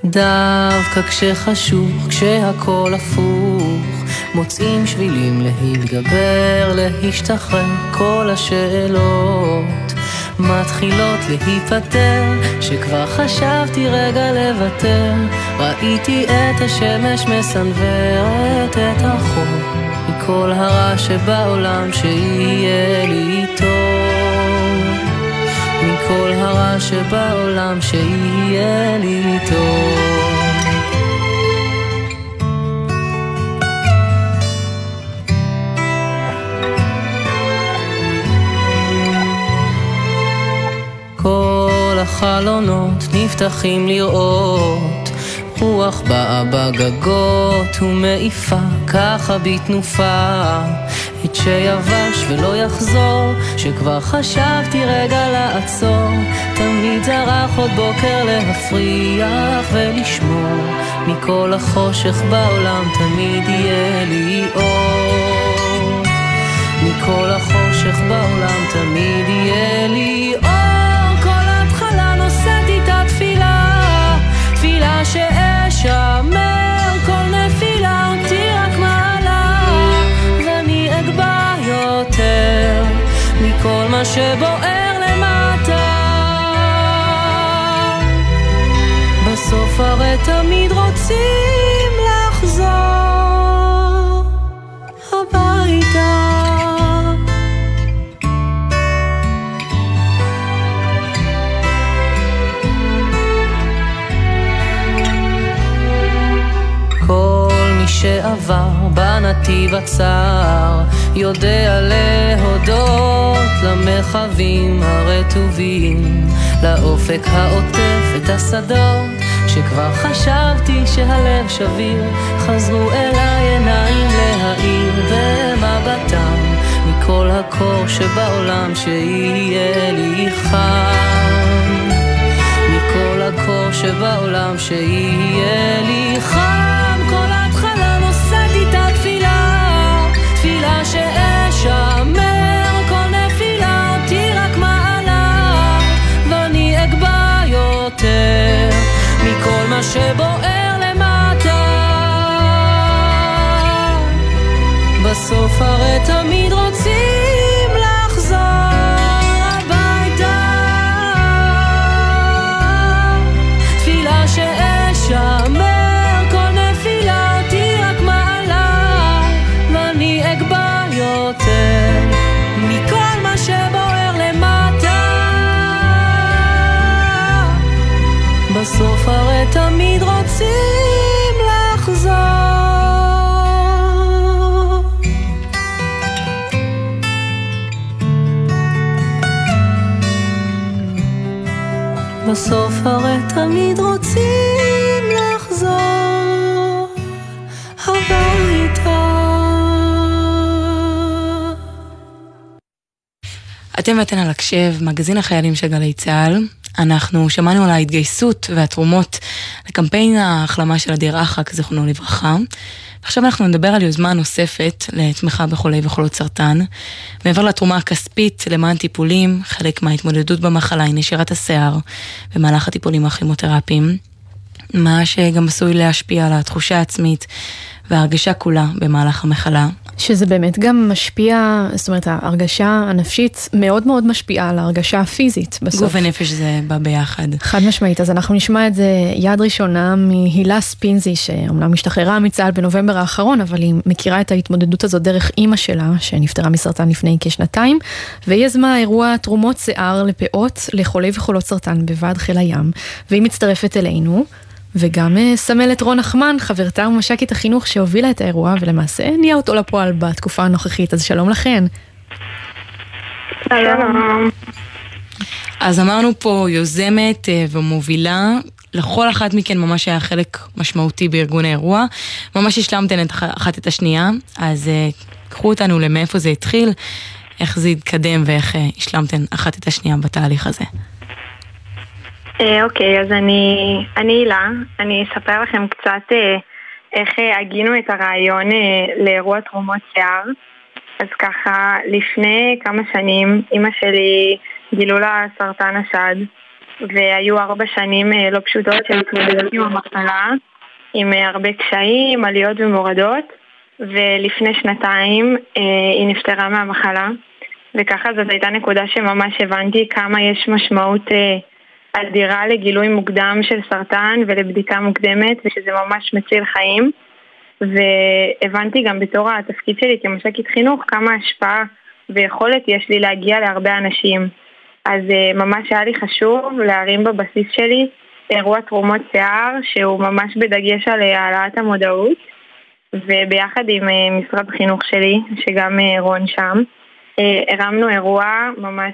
דווקא כשחשוך, כשהכל הפוך, מוצאים שבילים להתגבר, להשתחרר כל השאלות. מתחילות להיפטר, שכבר חשבתי רגע לוותר, ראיתי את השמש מסנוורת את החור, מכל הרע שבעולם שיהיה לי טוב. מכל הרע שבעולם שיהיה לי טוב. כל החלונות נפתחים לראות רוח באה בגגות ומעיפה ככה בתנופה את שיבש ולא יחזור שכבר חשבתי רגע לעצור תמיד זרח עוד בוקר להפריח ולשמור מכל החושך בעולם תמיד יהיה לי אור. מכל החושך בעולם תמיד יהיה לי אור. בנתיב הצר יודע להודות למרחבים הרטובים, לאופק העוטף את השדות שכבר חשבתי שהלב שביר, חזרו אליי עיניים להאיר במבטם מכל הקור שבעולם שיהיה לי חם. מכל הקור שבעולם שיהיה לי חם. שבוער למטה. בסוף הרי תמיד רוצים תמיד רוצים לחזור. בסוף הרי תמיד רוצים לחזור הביתה. אתם ואתן על הקשב, מגזין החיילים של גלי צה"ל. אנחנו שמענו על ההתגייסות והתרומות לקמפיין ההחלמה של אדיר אחק, זיכרונו לברכה. עכשיו אנחנו נדבר על יוזמה נוספת לתמיכה בחולי וחולות סרטן. מעבר לתרומה הכספית למען טיפולים, חלק מההתמודדות במחלה היא נשירת השיער במהלך הטיפולים הכימותרפיים. מה שגם עשוי להשפיע על התחושה העצמית וההרגשה כולה במהלך המחלה. שזה באמת גם משפיע, זאת אומרת ההרגשה הנפשית מאוד מאוד משפיעה על ההרגשה הפיזית בסוף. גוף ונפש זה בא ביחד. חד משמעית, אז אנחנו נשמע את זה יד ראשונה מהילה ספינזי, שאומנם השתחררה מצה"ל בנובמבר האחרון, אבל היא מכירה את ההתמודדות הזאת דרך אימא שלה, שנפטרה מסרטן לפני כשנתיים, והיא יזמה אירוע תרומות שיער לפאות לחולי וחולות סרטן בוועד חיל הים, והיא מצטרפת אלינו. וגם סמלת רון נחמן, חברתה ומש"קית החינוך שהובילה את האירוע, ולמעשה הניעה אותו לפועל בתקופה הנוכחית, אז שלום לכן. שלום. אז אמרנו פה יוזמת אה, ומובילה, לכל אחת מכן ממש היה חלק משמעותי בארגון האירוע. ממש השלמתן את אחת את השנייה, אז אה, קחו אותנו למאיפה זה התחיל, איך זה התקדם ואיך אה, השלמתן אחת את השנייה בתהליך הזה. אוקיי, אז אני הילה, אני אספר לכם קצת איך הגינו את הרעיון לאירוע תרומות שיער. אז ככה, לפני כמה שנים אימא שלי גילו לה סרטן השד, והיו ארבע שנים לא פשוטות של התמודדות עם המחלה, עם הרבה קשיים, עליות ומורדות, ולפני שנתיים היא נפטרה מהמחלה, וככה זאת הייתה נקודה שממש הבנתי כמה יש משמעות אדירה לגילוי מוקדם של סרטן ולבדיקה מוקדמת, ושזה ממש מציל חיים. והבנתי גם בתור התפקיד שלי כמש"קית חינוך כמה השפעה ויכולת יש לי להגיע להרבה אנשים. אז ממש היה לי חשוב להרים בבסיס שלי אירוע תרומות שיער שהוא ממש בדגש על העלאת המודעות וביחד עם משרד החינוך שלי, שגם רון שם, הרמנו אירוע ממש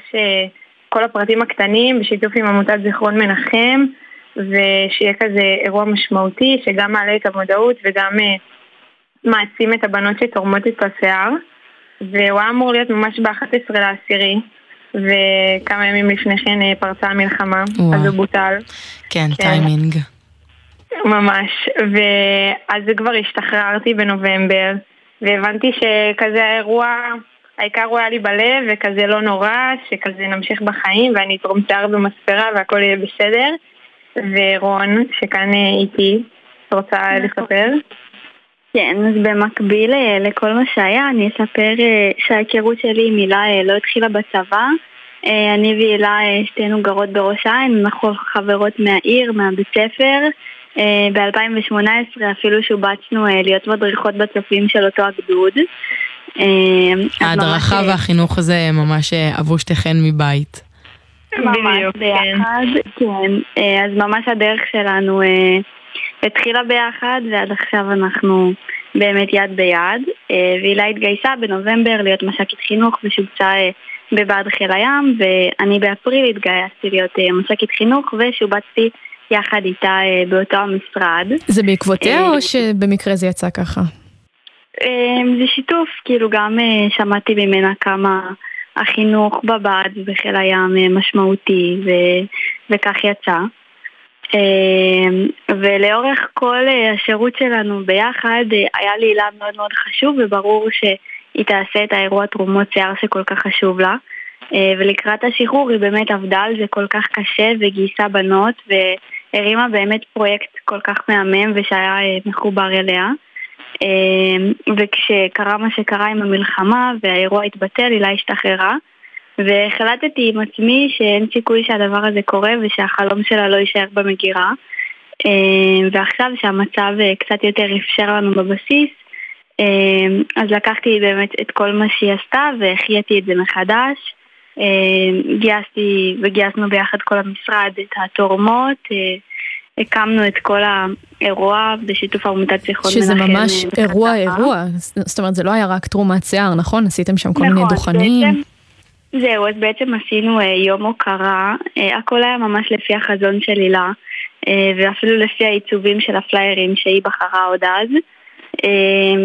כל הפרטים הקטנים בשיתוף עם עמותת זיכרון מנחם ושיהיה כזה אירוע משמעותי שגם מעלה את המודעות וגם מעצים את הבנות שתורמות את השיער והוא היה אמור להיות ממש ב-11 לעשירי וכמה ימים לפני כן פרצה המלחמה, וואו. אז הוא בוטל. כן, כן, טיימינג. ממש, ואז כבר השתחררתי בנובמבר, והבנתי שכזה האירוע, העיקר הוא היה לי בלב, וכזה לא נורא, שכזה נמשיך בחיים, ואני אתרום שיער במספרה והכל יהיה בסדר. ורון, שכאן אה, איתי, רוצה לספר? כן, אז במקביל אה, לכל מה שהיה, אני אספר אה, שההיכרות שלי עם הילה לא התחילה בצבא. אני והילה שתינו גרות בראש העין, אנחנו חברות מהעיר, מהבית ספר. ב-2018 אפילו שובצנו להיות מדריכות בצופים של אותו הגדוד. ההדרכה והחינוך הזה ממש עברו שתיכן מבית. ממש ביחד, כן. אה, אז ממש הדרך שלנו אה, התחילה ביחד ועד עכשיו אנחנו באמת יד ביד. אה, והילה התגייסה בנובמבר להיות מש"קית חינוך ושובצה בבה"ד חיל הים ואני באפריל התגייסתי להיות מש"קית חינוך ושובצתי יחד איתה באותו המשרד. זה בעקבותיה או שבמקרה זה יצא ככה? זה שיתוף, כאילו גם שמעתי ממנה כמה... החינוך בבד ובחיל הים אה, משמעותי ו... וכך יצא. אה, ולאורך כל אה, השירות שלנו ביחד היה לי הילה מאוד מאוד חשוב וברור שהיא תעשה את האירוע תרומות שיער שכל כך חשוב לה. ולקראת השחרור היא באמת עבדה על זה כל כך קשה וגייסה בנות והרימה באמת פרויקט כל כך מהמם ושהיה מחובר אליה. אמ, וכשקרה מה שקרה עם המלחמה והאירוע התבטל, הילה השתחררה. והחלטתי עם עצמי שאין סיכוי שהדבר הזה קורה ושהחלום שלה לא יישאר במגירה. אמ, ועכשיו שהמצב אה, קצת יותר אפשר לנו בבסיס, אמ, אז לקחתי באמת את כל מה שהיא עשתה והחייתי את זה מחדש. גייסתי וגייסנו ביחד כל המשרד את התורמות. אה, הקמנו את כל האירוע בשיתוף עמותת שיחות מנחם. שזה ממש אה, אירוע אירוע, זאת אומרת זה לא היה רק תרומת שיער, נכון? עשיתם שם כל נכון, מיני דוכנים. בעצם, זהו, אז בעצם עשינו uh, יום הוקרה, uh, הכל היה ממש לפי החזון של הילה, uh, ואפילו לפי העיצובים של הפליירים שהיא בחרה עוד אז. Uh,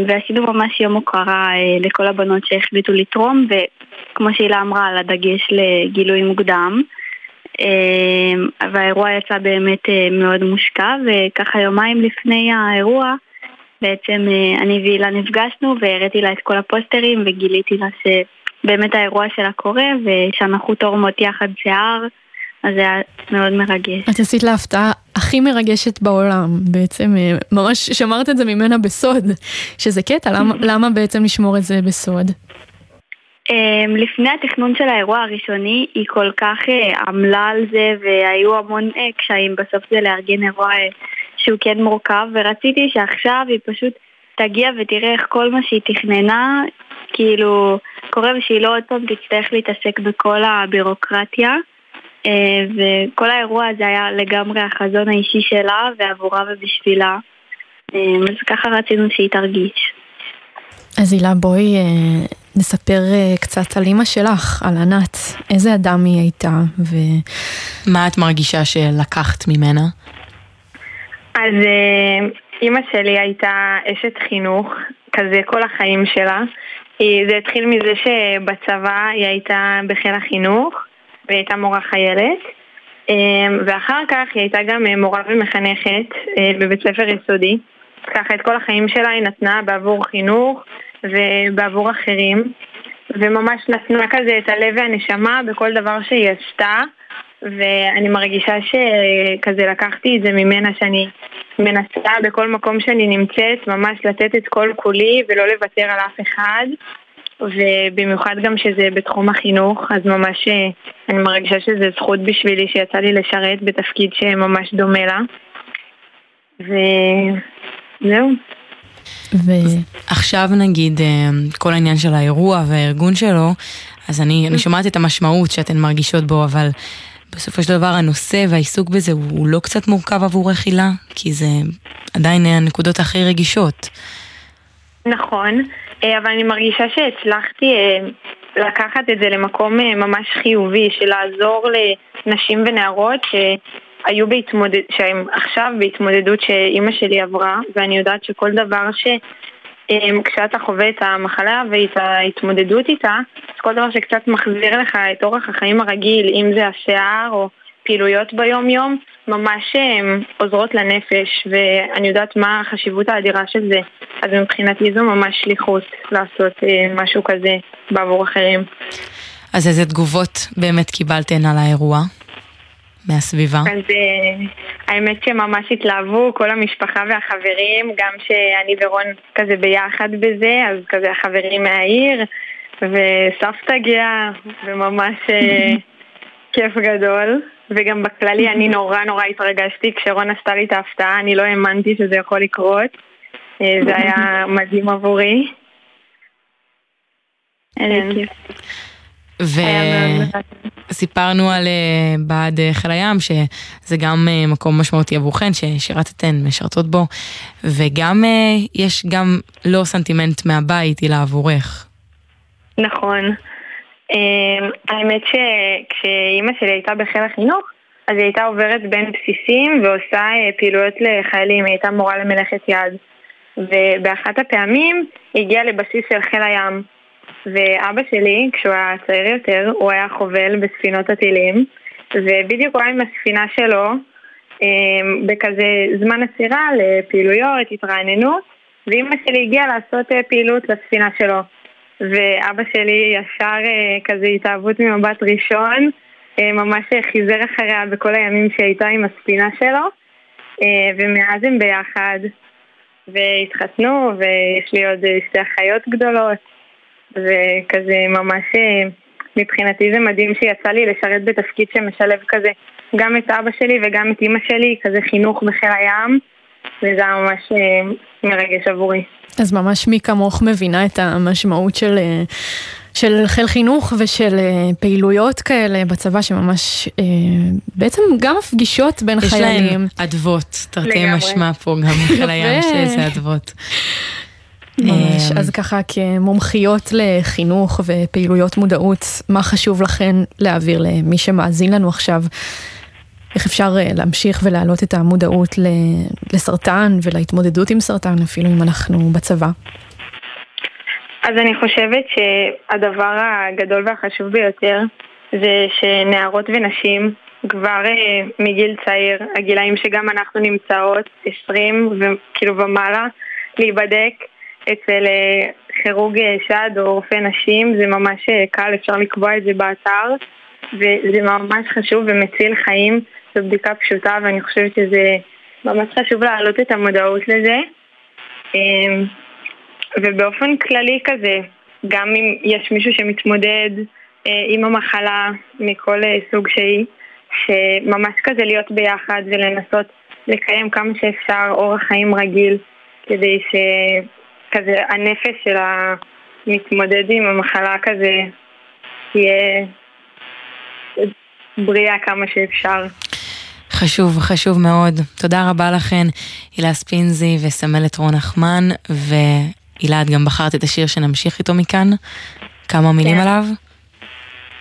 ועשינו ממש יום הוקרה uh, לכל הבנות שהחליטו לתרום, וכמו שהילה אמרה, על הדגש לגילוי מוקדם. אמ, והאירוע יצא באמת אה, מאוד מושקע, וככה יומיים לפני האירוע בעצם אה, אני והילה נפגשנו והראיתי לה את כל הפוסטרים וגיליתי לה שבאמת האירוע שלה קורה ושאנחנו תורמות יחד שיער, אז זה היה מאוד מרגש. את עשית לה הפתעה הכי מרגשת בעולם, בעצם אה, ממש שמרת את זה ממנה בסוד, שזה קטע, למה, למה בעצם לשמור את זה בסוד? Um, לפני התכנון של האירוע הראשוני היא כל כך uh, עמלה על זה והיו המון uh, קשיים. בסוף זה לארגן אירוע uh, שהוא כן מורכב ורציתי שעכשיו היא פשוט תגיע ותראה איך כל מה שהיא תכננה כאילו קורה ושהיא לא עוד פעם תצטרך להתעסק בכל הבירוקרטיה. וכל האירוע הזה היה לגמרי החזון האישי שלה ועבורה ובשבילה. אז ככה רצינו שהיא תרגיש. אז הילה בואי נספר uh, קצת על אימא שלך, על ענת. איזה אדם היא הייתה ו... מה את מרגישה שלקחת ממנה? אז uh, אימא שלי הייתה אשת חינוך, כזה כל החיים שלה. זה התחיל מזה שבצבא היא הייתה בחיל החינוך, והיא הייתה מורה חיילת. ואחר כך היא הייתה גם מורה ומחנכת בבית ספר יסודי. ככה את כל החיים שלה היא נתנה בעבור חינוך. ובעבור אחרים, וממש נתנה כזה את הלב והנשמה בכל דבר שהיא עשתה, ואני מרגישה שכזה לקחתי את זה ממנה שאני מנסה בכל מקום שאני נמצאת ממש לתת את כל כולי ולא לוותר על אף אחד. ובמיוחד גם שזה בתחום החינוך, אז ממש אני מרגישה שזה זכות בשבילי שיצא לי לשרת בתפקיד שממש דומה לה. וזהו. ועכשיו נגיד אה, כל העניין של האירוע והארגון שלו, אז אני, אני שומעת את המשמעות שאתן מרגישות בו, אבל בסופו של דבר הנושא והעיסוק בזה הוא, הוא לא קצת מורכב עבור רכילה, כי זה עדיין הנקודות הכי רגישות. נכון, אה, אבל אני מרגישה שהצלחתי אה, לקחת את זה למקום ממש חיובי, של לעזור לנשים ונערות היו בהתמודד... שהם עכשיו בהתמודדות שאימא שלי עברה, ואני יודעת שכל דבר ש... אמ, כשאתה חווה את המחלה ואת ההתמודדות איתה, אז כל דבר שקצת מחזיר לך את אורח החיים הרגיל, אם זה השיער או פעילויות ביום-יום ממש אה, עוזרות לנפש, ואני יודעת מה החשיבות האדירה של זה. אז מבחינתי זו ממש שליחות לעשות אה, משהו כזה בעבור אחרים. אז איזה תגובות באמת קיבלתן על האירוע? מהסביבה? אז uh, האמת שממש התלהבו כל המשפחה והחברים, גם שאני ורון כזה ביחד בזה, אז כזה החברים מהעיר, וסבתא גאה, וממש uh, כיף גדול. וגם בכללי אני נורא נורא התרגשתי כשרון עשתה לי את ההפתעה, אני לא האמנתי שזה יכול לקרות. Uh, זה היה מדהים עבורי. כן. וסיפרנו על אה, בעד אה, חיל הים, שזה גם אה, מקום משמעותי עבורכן, ששירתתן, משרתות בו, וגם יש גם לא סנטימנט מהבית, אלא עבורך. נכון. האמת שכשאימא שלי הייתה בחיל החינוך, אז היא הייתה עוברת בין בסיסים ועושה פעילויות לחיילים, היא הייתה מורה למלאכת יד. ובאחת הפעמים היא הגיעה לבסיס של חיל הים. ואבא שלי, כשהוא היה צעיר יותר, הוא היה חובל בספינות הטילים, ובדיוק הוא היה עם הספינה שלו אמ, בכזה זמן עצירה לפעילויות, התרעננות, ואימא שלי הגיעה לעשות אה, פעילות לספינה שלו. ואבא שלי ישר אה, כזה התאהבות ממבט ראשון, אה, ממש חיזר אחריה בכל הימים שהייתה עם הספינה שלו, ומאז הם ביחד, והתחתנו, ויש לי עוד שתי אחיות גדולות. וכזה ממש אה, מבחינתי זה מדהים שיצא לי לשרת בתפקיד שמשלב כזה גם את אבא שלי וגם את אימא שלי, כזה חינוך בחיל הים, וזה היה ממש אה, מרגש עבורי. אז ממש מי כמוך מבינה את המשמעות של... אה, של חיל חינוך ושל פעילויות כאלה בצבא שממש בעצם גם הפגישות בין יש חיילים. יש להם אדוות, תרתי משמע פה גם בחיל הים שאיזה אדוות. ממש, אז ככה כמומחיות לחינוך ופעילויות מודעות, מה חשוב לכן להעביר למי שמאזין לנו עכשיו? איך אפשר אה, להמשיך ולהעלות את המודעות לסרטן ולהתמודדות עם סרטן, אפילו אם אנחנו בצבא? אז אני חושבת שהדבר הגדול והחשוב ביותר זה שנערות ונשים כבר אה, מגיל צעיר, הגילאים שגם אנחנו נמצאות, 20 וכאילו ומעלה, להיבדק אצל אה, כירורג אה, שד או רופא נשים זה ממש אה, קל, אפשר לקבוע את זה באתר וזה ממש חשוב ומציל חיים, זו בדיקה פשוטה ואני חושבת שזה ממש חשוב להעלות את המודעות לזה. אמ, ובאופן כללי כזה, גם אם יש מישהו שמתמודד עם המחלה מכל סוג שהיא, שממש כזה להיות ביחד ולנסות לקיים כמה שאפשר אורח חיים רגיל כדי ש... כזה הנפש של המתמודד עם המחלה כזה תהיה בריאה כמה שאפשר. חשוב, חשוב מאוד. תודה רבה לכן, הילה ספינזי וסמלת רון נחמן, והילה, את גם בחרת את השיר שנמשיך איתו מכאן. כמה מילים כן. עליו?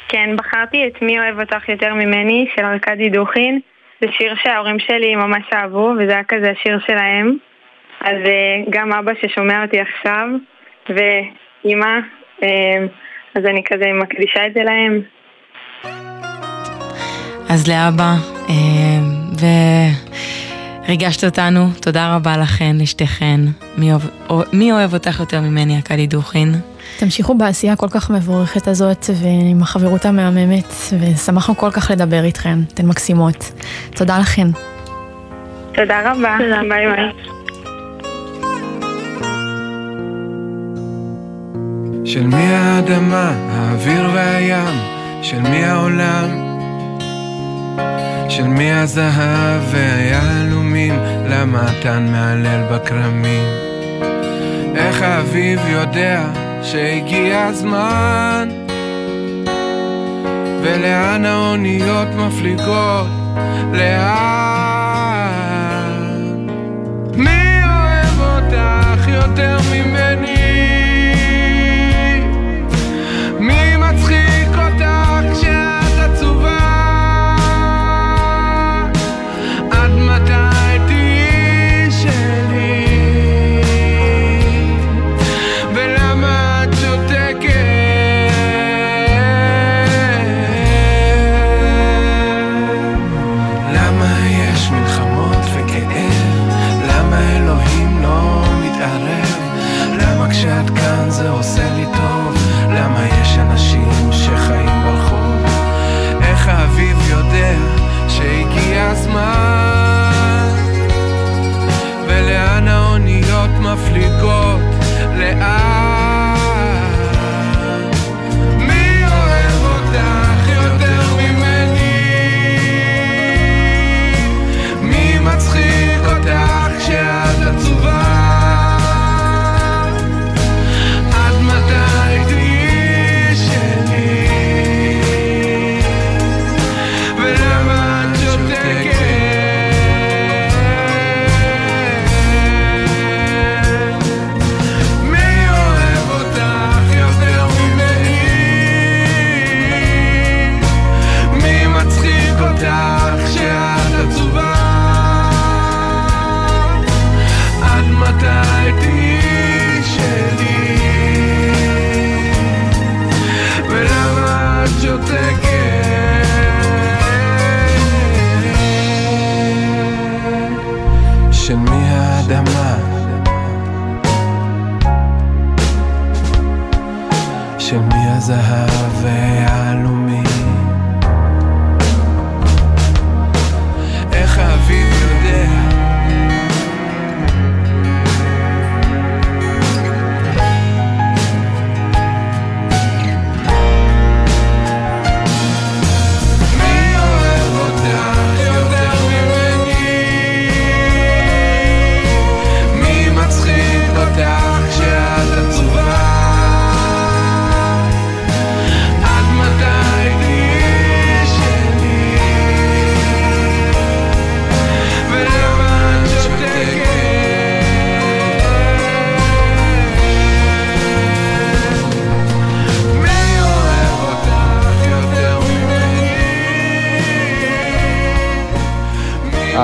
כן, בחרתי את מי אוהב אותך יותר ממני, של ארכדי דוכין. זה שיר שההורים שלי ממש אהבו, וזה היה כזה השיר שלהם. אז אה, גם אבא ששומע אותי עכשיו, ואימא, אה, אז אני כזה מקדישה את זה להם. אז לאבא, אה, וריגשת אותנו, תודה רבה לכן, לשתיכן. מי אוהב, מי אוהב אותך יותר ממני, אכדי דוכין? תמשיכו בעשייה הכל כך מבורכת הזאת ועם החברות המהממת, ושמחנו כל כך לדבר איתכן, אתן מקסימות. תודה לכן. תודה רבה, ביי ביי. של מי האדמה, האוויר והים, של מי העולם, של מי הזהב והיהלומים, למה התן מהלל בכרמים. איך האביב יודע שהגיע הזמן, ולאן האוניות מפליגות, לאן?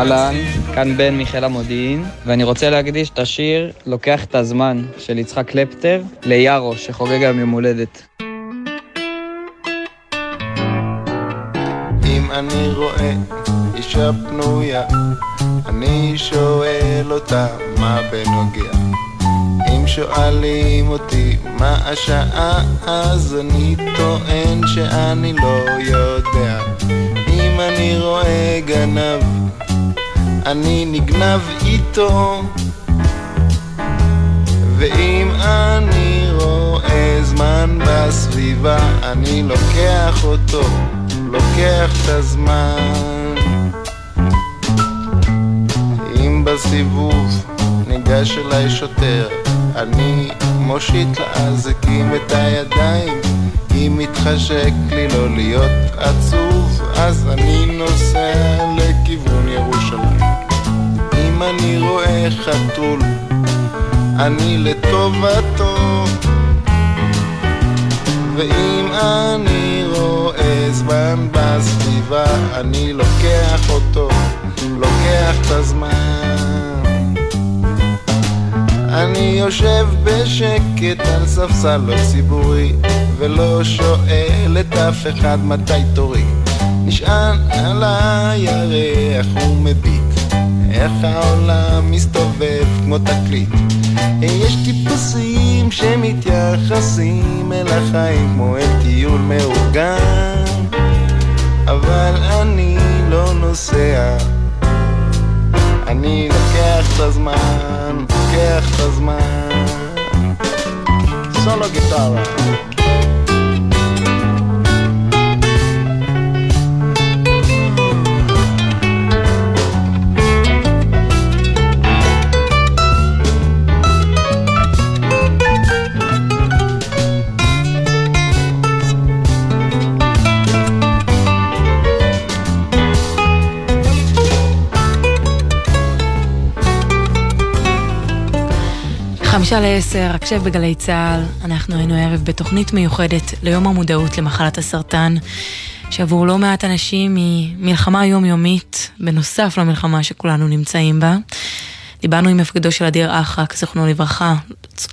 אהלן, כאן בן מחיל המודיעין, ואני רוצה להקדיש את השיר "לוקח את הזמן" של יצחק קלפטר ליארו, שחוגג היום יום הולדת. אם אני רואה אישה פנויה, אני שואל אותה מה בנוגע. אם שואלים אותי מה השעה, אז אני טוען שאני לא יודע. אני רואה גנב, אני נגנב איתו. ואם אני רואה זמן בסביבה, אני לוקח אותו, לוקח את הזמן. אם בסיבוב ניגש אליי שוטר, אני מושיט לאזיקים את הידיים. אם מתחשק לי לא להיות עצוב, אז אני נוסע לכיוון ירושלים. אם אני רואה חתול, אני לטובתו. ואם אני רואה זמן בסביבה, אני לוקח אותו, לוקח את הזמן. אני יושב בשקט על ספסל לא ציבורי, ולא שואל את אף אחד מתי תורי. נשען על הירח ומביט, איך העולם מסתובב כמו תקליט. יש טיפוסים שמתייחסים אל החיים כמו אל טיול מאורגן, אבל אני לא נוסע. אני לוקח את הזמן, לוקח את הזמן. סולו גיטרה. חמישה לעשר, הקשב בגלי צה"ל. אנחנו היינו הערב בתוכנית מיוחדת ליום המודעות למחלת הסרטן, שעבור לא מעט אנשים היא מלחמה יומיומית, בנוסף למלחמה שכולנו נמצאים בה. דיברנו עם מפקדו של אדיר אחרק, זכרונו לברכה,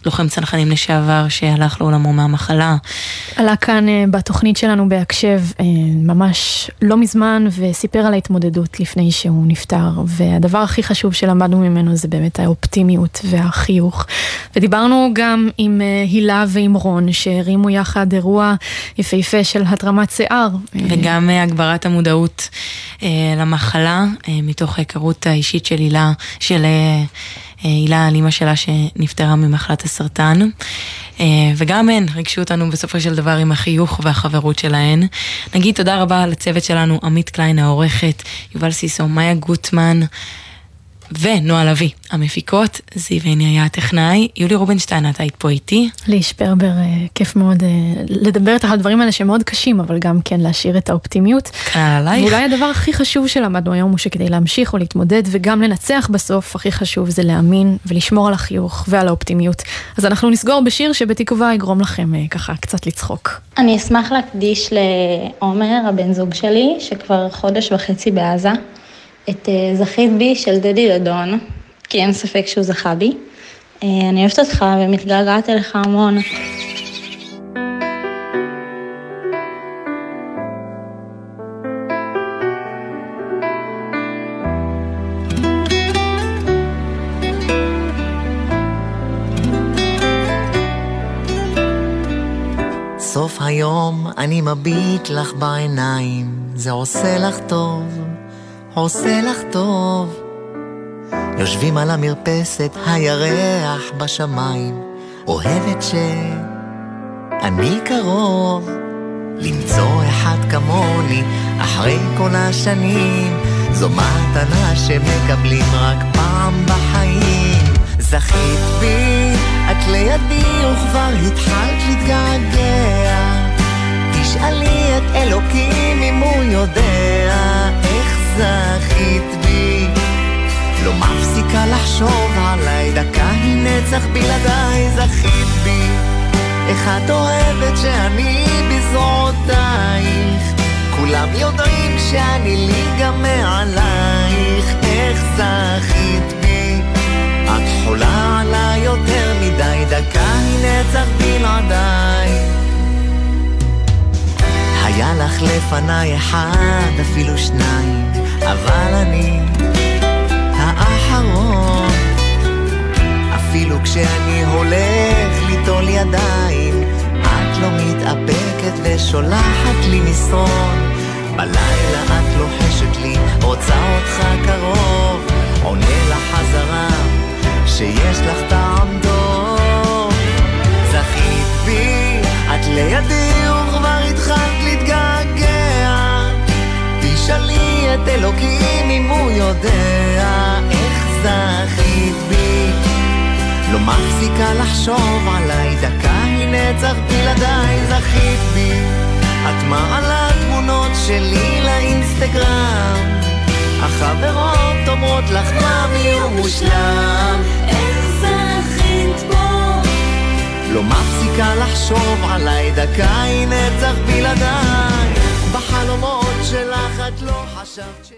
לוחם צנחנים לשעבר שהלך לעולמו מהמחלה. עלה כאן אה, בתוכנית שלנו בהקשב אה, ממש לא מזמן וסיפר על ההתמודדות לפני שהוא נפטר והדבר הכי חשוב שלמדנו ממנו זה באמת האופטימיות והחיוך ודיברנו גם עם אה, הילה ועם רון שהרימו יחד אירוע יפהפה של התרמת שיער. וגם הגברת המודעות למחלה, מתוך ההיכרות האישית של הילה, של הילה על אימא שלה שנפטרה ממחלת הסרטן. וגם הן ריגשו אותנו בסופו של דבר עם החיוך והחברות שלהן. נגיד תודה רבה לצוות שלנו, עמית קליין העורכת, יובל סיסו, מאיה גוטמן. ונועה לביא, המפיקות, זיו עיני היה הטכנאי, יולי רובינשטיין, את היית פה איתי. לי שפרבר, כיף מאוד לדבר איתך על הדברים האלה שמאוד קשים, אבל גם כן להשאיר את האופטימיות. כאן עלייך. ואולי הדבר הכי חשוב שלמדנו היום הוא שכדי להמשיך או להתמודד וגם לנצח בסוף, הכי חשוב זה להאמין ולשמור על החיוך ועל האופטימיות. אז אנחנו נסגור בשיר שבתקווה יגרום לכם ככה קצת לצחוק. אני אשמח להקדיש לעומר, הבן זוג שלי, שכבר חודש וחצי בעזה. את אה, זכית בי של דדי דדון, כי אין ספק שהוא זכה בי. אה, אני אוהבת אותך ומתגעגעת אליך המון. סוף היום אני מביט לך בעיניים, זה עושה לך טוב. עושה לך טוב. יושבים על המרפסת, הירח בשמיים, אוהבת שאני קרוב. למצוא אחד כמוני אחרי כל השנים, זו מתנה שמקבלים רק פעם בחיים. זכית בי, את לידי וכבר התחלת להתגעגע. תשאלי את אלוקים אם הוא יודע זכית בי. לא מפסיקה לחשוב עליי, דקה היא נצח בלעדיי, זכית בי. איך את אוהבת שאני בזרועותייך כולם יודעים שאני ליגה מעלייך איך זכית בי את חולה עליי יותר מדי דקה היא נצח בלעדיי היה לך לפניי אחד אפילו שניים אבל אני האחרון אפילו כשאני הולך ליטול ידיים, את לא מתאפקת ושולחת לי מסרון. בלילה את לוחשת לי, רוצה אותך קרוב, אומרות לך הוא מושלם. איך זכית בו? לא מפסיקה לחשוב עליי, דקה היא נצח בלעדיי. בחלומות שלך את לא חשבת ש...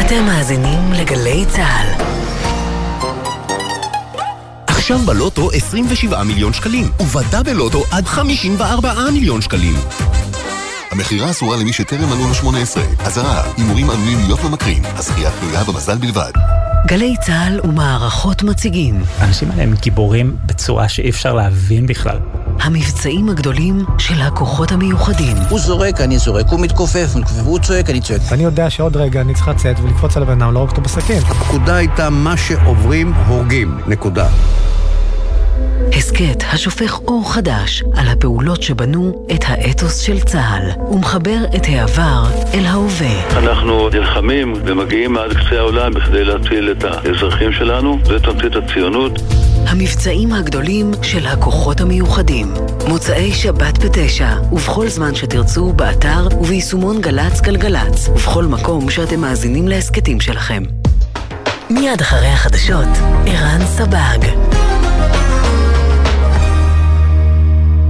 אתם מאזינים לגלי צה"ל. עכשיו בלוטו 27 מיליון שקלים, ובדה בלוטו עד 54 מיליון שקלים. המכירה אסורה למי שטרם מלאו לו 18. אזהרה, הימורים עלולים להיות ממכרים. הזכייה תלויה במזל בלבד. גלי צה"ל ומערכות מציגים. האנשים האלה הם גיבורים בצורה שאי אפשר להבין בכלל. המבצעים הגדולים של הכוחות המיוחדים. הוא זורק, אני זורק, הוא מתכופף, הוא צועק, אני צועק. ואני יודע שעוד רגע אני צריך לצאת ולקפוץ על הבן אדם, להרוג אותו בסכין. הפקודה הייתה מה שעוברים, הורגים. נקודה. הסכת השופך אור חדש על הפעולות שבנו את האתוס של צה"ל ומחבר את העבר אל ההווה. אנחנו נלחמים ומגיעים עד קצה העולם בכדי להציל את האזרחים שלנו, זה תמצית הציונות. המבצעים הגדולים של הכוחות המיוחדים. מוצאי שבת בתשע, ובכל זמן שתרצו, באתר וביישומון גל"צ גלגלצ, ובכל מקום שאתם מאזינים להסכתים שלכם. מיד אחרי החדשות, ערן סבג.